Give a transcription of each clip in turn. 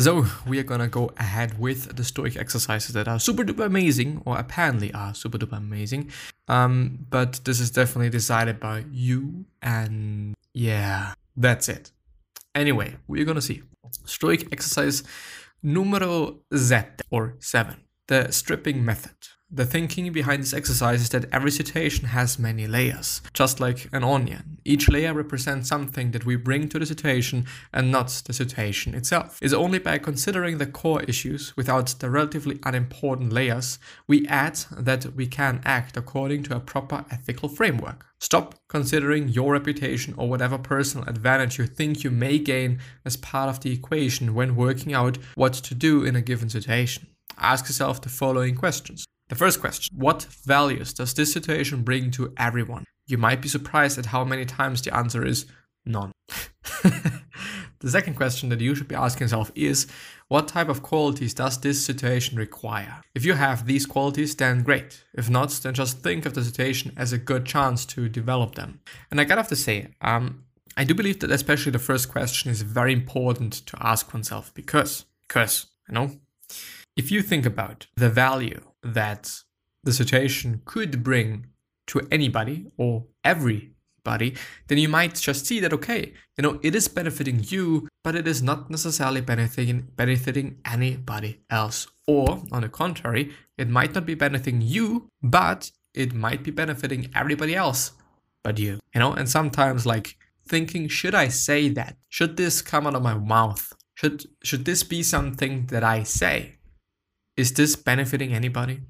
So we are gonna go ahead with the Stoic exercises that are super duper amazing, or apparently are super duper amazing. Um, but this is definitely decided by you, and yeah, that's it. Anyway, we're gonna see Stoic exercise numero Z or seven, the stripping method. The thinking behind this exercise is that every situation has many layers, just like an onion. Each layer represents something that we bring to the situation and not the situation itself. It's only by considering the core issues without the relatively unimportant layers we add that we can act according to a proper ethical framework. Stop considering your reputation or whatever personal advantage you think you may gain as part of the equation when working out what to do in a given situation. Ask yourself the following questions. The first question What values does this situation bring to everyone? You might be surprised at how many times the answer is none. the second question that you should be asking yourself is What type of qualities does this situation require? If you have these qualities, then great. If not, then just think of the situation as a good chance to develop them. And I gotta have to say, um, I do believe that especially the first question is very important to ask oneself because, because, you know, if you think about the value that the situation could bring to anybody or everybody, then you might just see that okay, you know, it is benefiting you, but it is not necessarily benefiting benefiting anybody else. Or on the contrary, it might not be benefiting you, but it might be benefiting everybody else but you. You know, and sometimes like thinking, should I say that? Should this come out of my mouth? Should should this be something that I say? Is this benefiting anybody?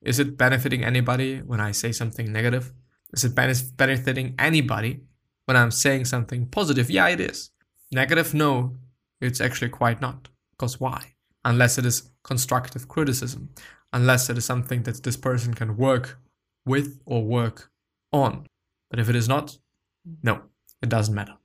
Is it benefiting anybody when I say something negative? Is it benefiting anybody when I'm saying something positive? Yeah, it is. Negative? No, it's actually quite not. Because why? Unless it is constructive criticism, unless it is something that this person can work with or work on. But if it is not, no, it doesn't matter.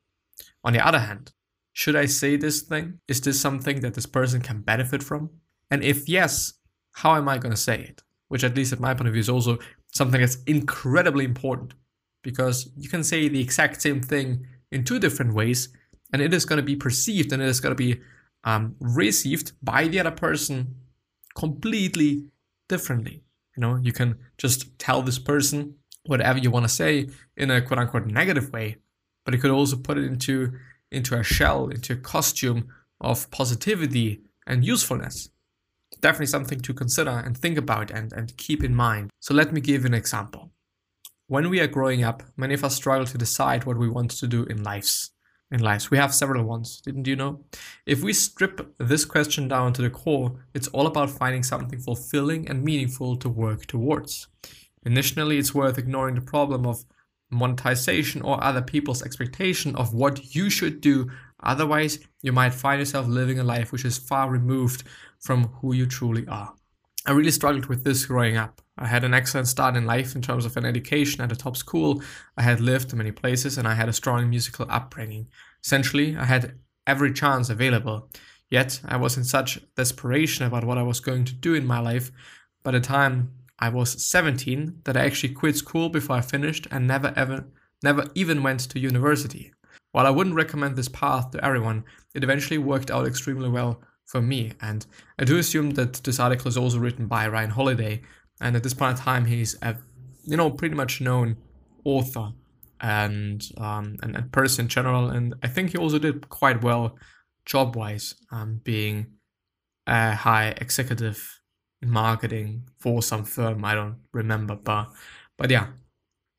On the other hand, should I say this thing? Is this something that this person can benefit from? And if yes, how am I going to say it? Which, at least at my point of view, is also something that's incredibly important because you can say the exact same thing in two different ways and it is going to be perceived and it is going to be um, received by the other person completely differently. You know, you can just tell this person whatever you want to say in a quote unquote negative way, but you could also put it into into a shell, into a costume of positivity and usefulness definitely something to consider and think about and, and keep in mind. So let me give an example. When we are growing up, many of us struggle to decide what we want to do in lives. In lives, we have several ones, didn't you know? If we strip this question down to the core, it's all about finding something fulfilling and meaningful to work towards. Initially, it's worth ignoring the problem of monetization or other people's expectation of what you should do. Otherwise, you might find yourself living a life which is far removed from who you truly are. I really struggled with this growing up. I had an excellent start in life in terms of an education at a top school. I had lived in many places and I had a strong musical upbringing. Essentially, I had every chance available. Yet, I was in such desperation about what I was going to do in my life by the time I was 17 that I actually quit school before I finished and never ever never even went to university. While I wouldn't recommend this path to everyone, it eventually worked out extremely well for me. And I do assume that this article is also written by Ryan Holiday, and at this point in time, he's a you know pretty much known author and um, and, and person in general. And I think he also did quite well job wise, um, being a high executive in marketing for some firm. I don't remember, but but yeah.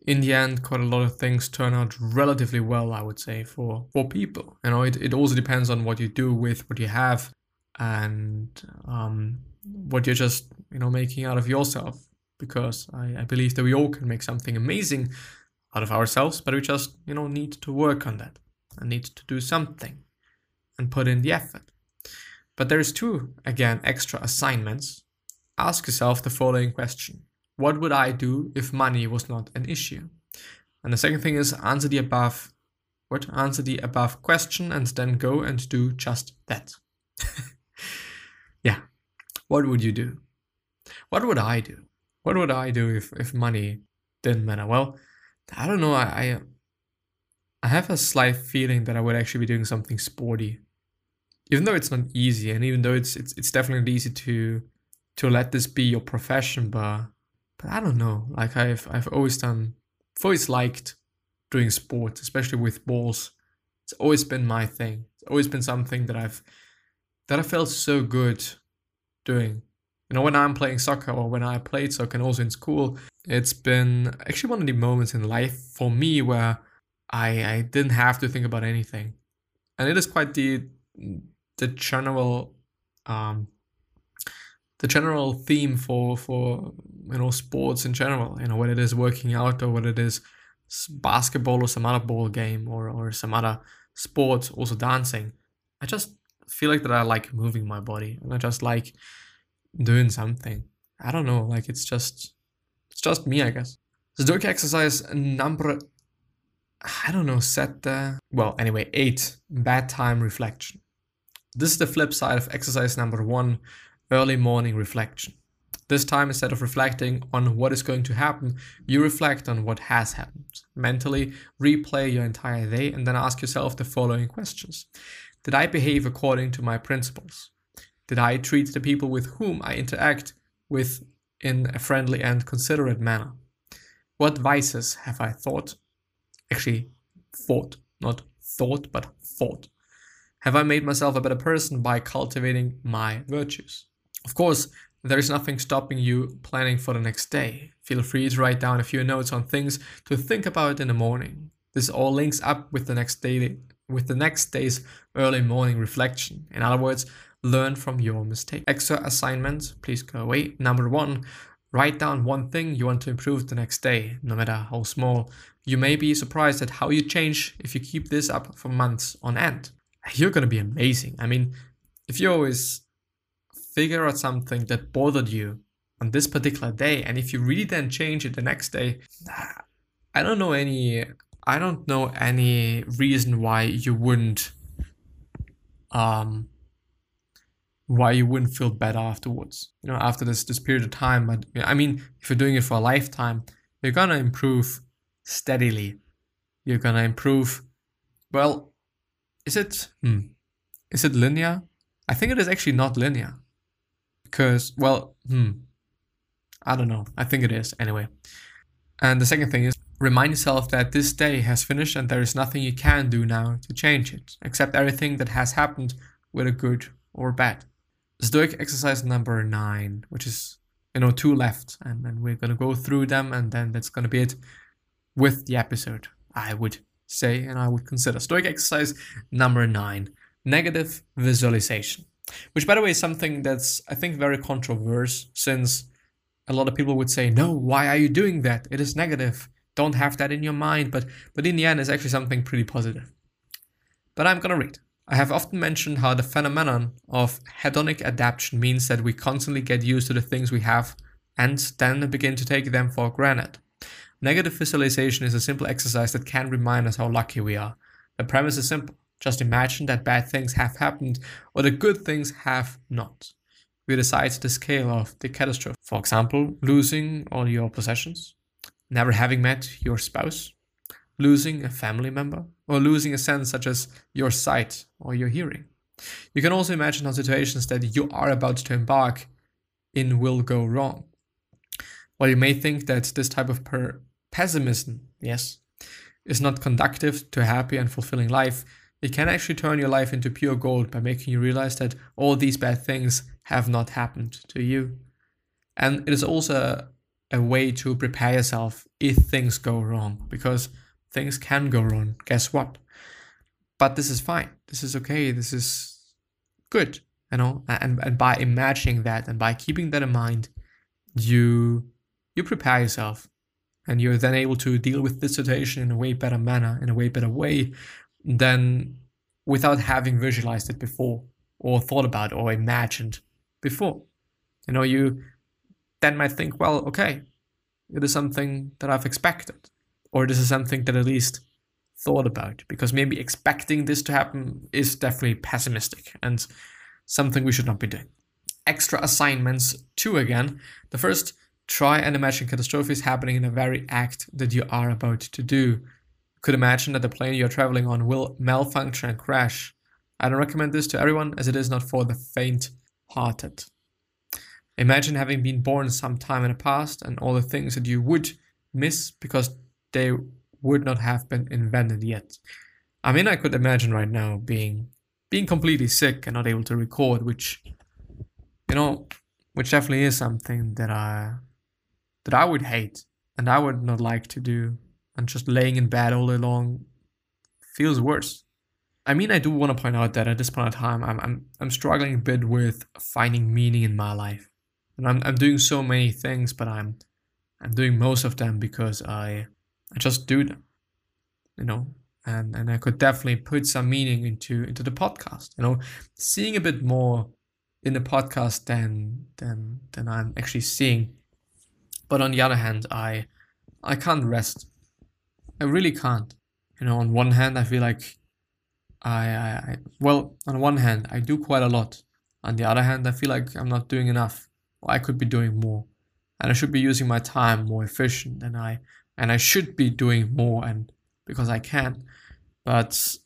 In the end, quite a lot of things turn out relatively well, I would say, for, for people. You know, it, it also depends on what you do with what you have and um, what you're just you know making out of yourself. Because I, I believe that we all can make something amazing out of ourselves but we just you know need to work on that and need to do something and put in the effort. But there's two again extra assignments. Ask yourself the following question What would I do if money was not an issue? And the second thing is answer the above what answer the above question and then go and do just that. yeah. What would you do? What would I do? What would I do if, if money didn't matter? Well, I don't know. I, I I have a slight feeling that I would actually be doing something sporty. Even though it's not easy and even though it's it's it's definitely easy to to let this be your profession, but but I don't know. Like I've I've always done I've always liked doing sports, especially with balls. It's always been my thing. It's always been something that I've that I felt so good doing. You know, when I'm playing soccer or when I played soccer and also in school, it's been actually one of the moments in life for me where I I didn't have to think about anything. And it is quite the the general um the general theme for for you know sports in general you know whether it is working out or whether it is basketball or some other ball game or or some other sports, also dancing i just feel like that i like moving my body and i just like doing something. I don't know like it's just it's just me i guess. Stoic exercise number i don't know set the well anyway eight bad time reflection. This is the flip side of exercise number one early morning reflection. This time, instead of reflecting on what is going to happen, you reflect on what has happened. Mentally replay your entire day and then ask yourself the following questions Did I behave according to my principles? Did I treat the people with whom I interact with in a friendly and considerate manner? What vices have I thought? Actually, thought, not thought, but thought. Have I made myself a better person by cultivating my virtues? Of course, there is nothing stopping you planning for the next day. Feel free to write down a few notes on things to think about in the morning. This all links up with the next day with the next day's early morning reflection. In other words, learn from your mistake. Extra assignment, please go away. Number one, write down one thing you want to improve the next day, no matter how small. You may be surprised at how you change if you keep this up for months on end. You're gonna be amazing. I mean, if you always figure out something that bothered you on this particular day and if you really then change it the next day i don't know any i don't know any reason why you wouldn't um why you wouldn't feel better afterwards. You know after this this period of time but i mean if you're doing it for a lifetime you're gonna improve steadily. You're gonna improve well is it hmm, is it linear? I think it is actually not linear because, well, hmm, I don't know. I think it is anyway. And the second thing is remind yourself that this day has finished and there is nothing you can do now to change it, except everything that has happened, whether good or bad. Stoic exercise number nine, which is, you know, two left, and then we're gonna go through them, and then that's gonna be it with the episode, I would say, and I would consider. Stoic exercise number nine negative visualization. Which, by the way, is something that's, I think, very controversial since a lot of people would say, no, why are you doing that? It is negative. Don't have that in your mind. But, but in the end, it's actually something pretty positive. But I'm going to read. I have often mentioned how the phenomenon of hedonic adaptation means that we constantly get used to the things we have and then begin to take them for granted. Negative visualization is a simple exercise that can remind us how lucky we are. The premise is simple. Just imagine that bad things have happened or the good things have not. We decide the scale of the catastrophe. For example, losing all your possessions, never having met your spouse, losing a family member, or losing a sense such as your sight or your hearing. You can also imagine how situations that you are about to embark in will go wrong. While you may think that this type of pessimism, yes, is not conductive to a happy and fulfilling life, it can actually turn your life into pure gold by making you realize that all these bad things have not happened to you. And it is also a way to prepare yourself if things go wrong, because things can go wrong. Guess what? But this is fine. This is okay. This is good. You know, and, and by imagining that and by keeping that in mind, you you prepare yourself and you're then able to deal with this situation in a way better manner, in a way better way, than without having visualized it before or thought about or imagined before. You know, you then might think, well, okay, it is something that I've expected, or this is something that at least thought about, because maybe expecting this to happen is definitely pessimistic and something we should not be doing. Extra assignments, two again. The first, try and imagine catastrophes happening in the very act that you are about to do. Could imagine that the plane you're traveling on will malfunction and crash. I don't recommend this to everyone as it is not for the faint hearted. Imagine having been born sometime in the past and all the things that you would miss because they would not have been invented yet. I mean, I could imagine right now being being completely sick and not able to record, which you know, which definitely is something that I that I would hate and I would not like to do. And just laying in bed all day long feels worse. I mean, I do want to point out that at this point in time, I'm I'm I'm struggling a bit with finding meaning in my life, and I'm I'm doing so many things, but I'm I'm doing most of them because I I just do them, you know, and and I could definitely put some meaning into into the podcast, you know, seeing a bit more in the podcast than than than I'm actually seeing. But on the other hand, I I can't rest. I really can't. You know, on one hand, I feel like I, I, I well, on one hand, I do quite a lot. On the other hand, I feel like I'm not doing enough. Or I could be doing more, and I should be using my time more efficient. And I and I should be doing more, and because I can, but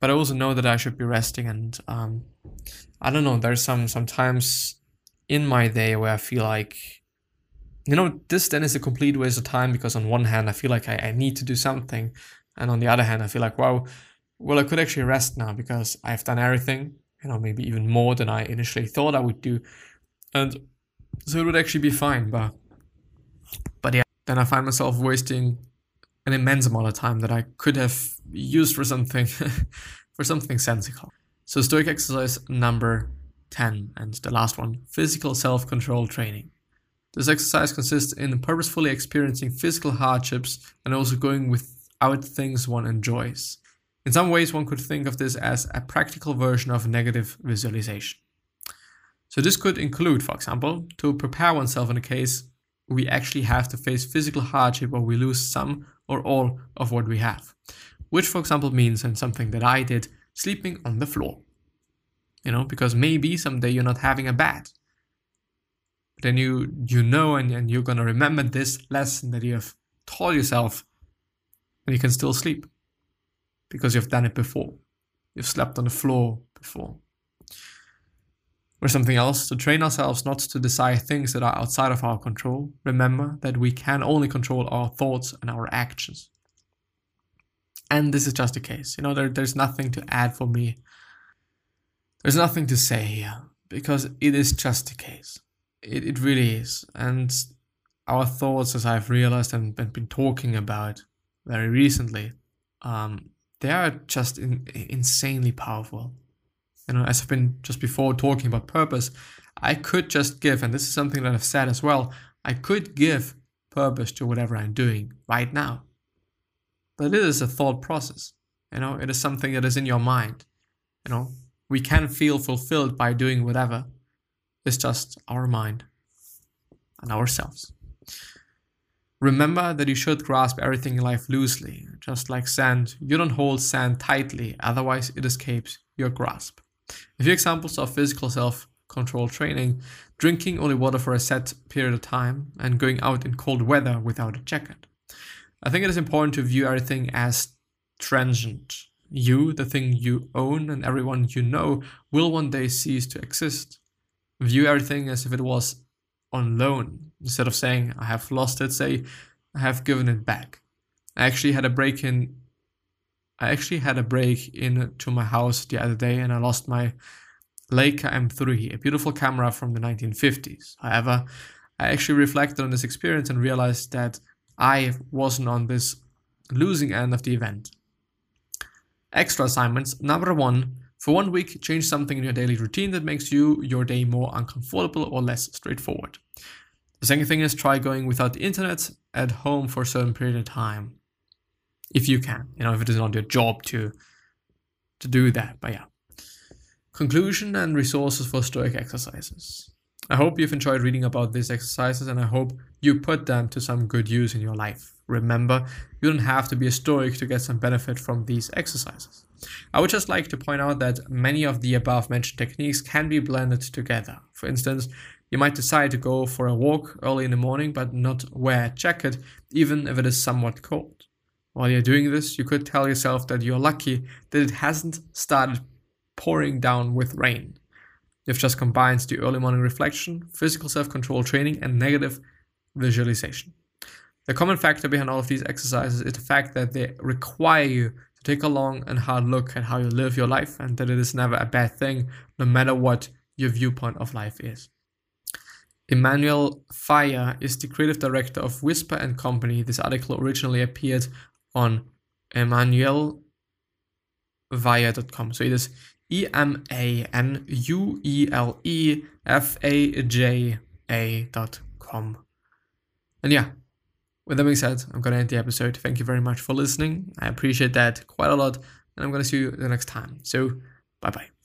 but I also know that I should be resting. And um, I don't know. There's some sometimes in my day where I feel like you know this then is a complete waste of time because on one hand I feel like I, I need to do something, and on the other hand I feel like wow well, I could actually rest now because I've done everything, you know, maybe even more than I initially thought I would do. And so it would actually be fine, but but yeah, then I find myself wasting an immense amount of time that I could have used for something for something sensical. So stoic exercise number 10 and the last one, physical self-control training. This exercise consists in purposefully experiencing physical hardships and also going without things one enjoys. In some ways, one could think of this as a practical version of negative visualization. So this could include, for example, to prepare oneself in a case we actually have to face physical hardship or we lose some or all of what we have. Which, for example, means, and something that I did, sleeping on the floor. You know, because maybe someday you're not having a bed. Then you you know and, and you're gonna remember this lesson that you have taught yourself and you can still sleep because you've done it before. You've slept on the floor before. Or something else, to train ourselves not to desire things that are outside of our control. Remember that we can only control our thoughts and our actions. And this is just the case. You know, there, there's nothing to add for me. There's nothing to say here because it is just the case. It, it really is. And our thoughts, as I've realized and been talking about very recently, um, they are just in, insanely powerful. You know, as I've been just before talking about purpose, I could just give, and this is something that I've said as well, I could give purpose to whatever I'm doing right now. But it is a thought process. You know, it is something that is in your mind. You know, we can feel fulfilled by doing whatever. It's just our mind and ourselves. Remember that you should grasp everything in life loosely, just like sand. You don't hold sand tightly, otherwise, it escapes your grasp. A few examples of physical self control training drinking only water for a set period of time, and going out in cold weather without a jacket. I think it is important to view everything as transient. You, the thing you own, and everyone you know will one day cease to exist. View everything as if it was on loan instead of saying I have lost it, say I have given it back. I actually had a break in I actually had a break in to my house the other day and I lost my Leica M3, a beautiful camera from the 1950s. However, I actually reflected on this experience and realized that I wasn't on this losing end of the event. Extra assignments. Number one, for one week, change something in your daily routine that makes you your day more uncomfortable or less straightforward. The second thing is try going without the internet at home for a certain period of time. If you can, you know, if it is not your job to to do that. But yeah. Conclusion and resources for Stoic exercises. I hope you've enjoyed reading about these exercises and I hope you put them to some good use in your life. Remember, you don't have to be a Stoic to get some benefit from these exercises. I would just like to point out that many of the above mentioned techniques can be blended together. For instance, you might decide to go for a walk early in the morning but not wear a jacket, even if it is somewhat cold. While you're doing this, you could tell yourself that you're lucky that it hasn't started pouring down with rain. You've just combined the early morning reflection, physical self control training, and negative visualization. The common factor behind all of these exercises is the fact that they require you take a long and hard look at how you live your life and that it is never a bad thing, no matter what your viewpoint of life is. Emanuele Faja is the creative director of Whisper and Company. This article originally appeared on emanuelefaja.com. So it is E M A N U E L E F A J A dot com. And yeah, with that being said, I'm going to end the episode. Thank you very much for listening. I appreciate that quite a lot. And I'm going to see you the next time. So, bye bye.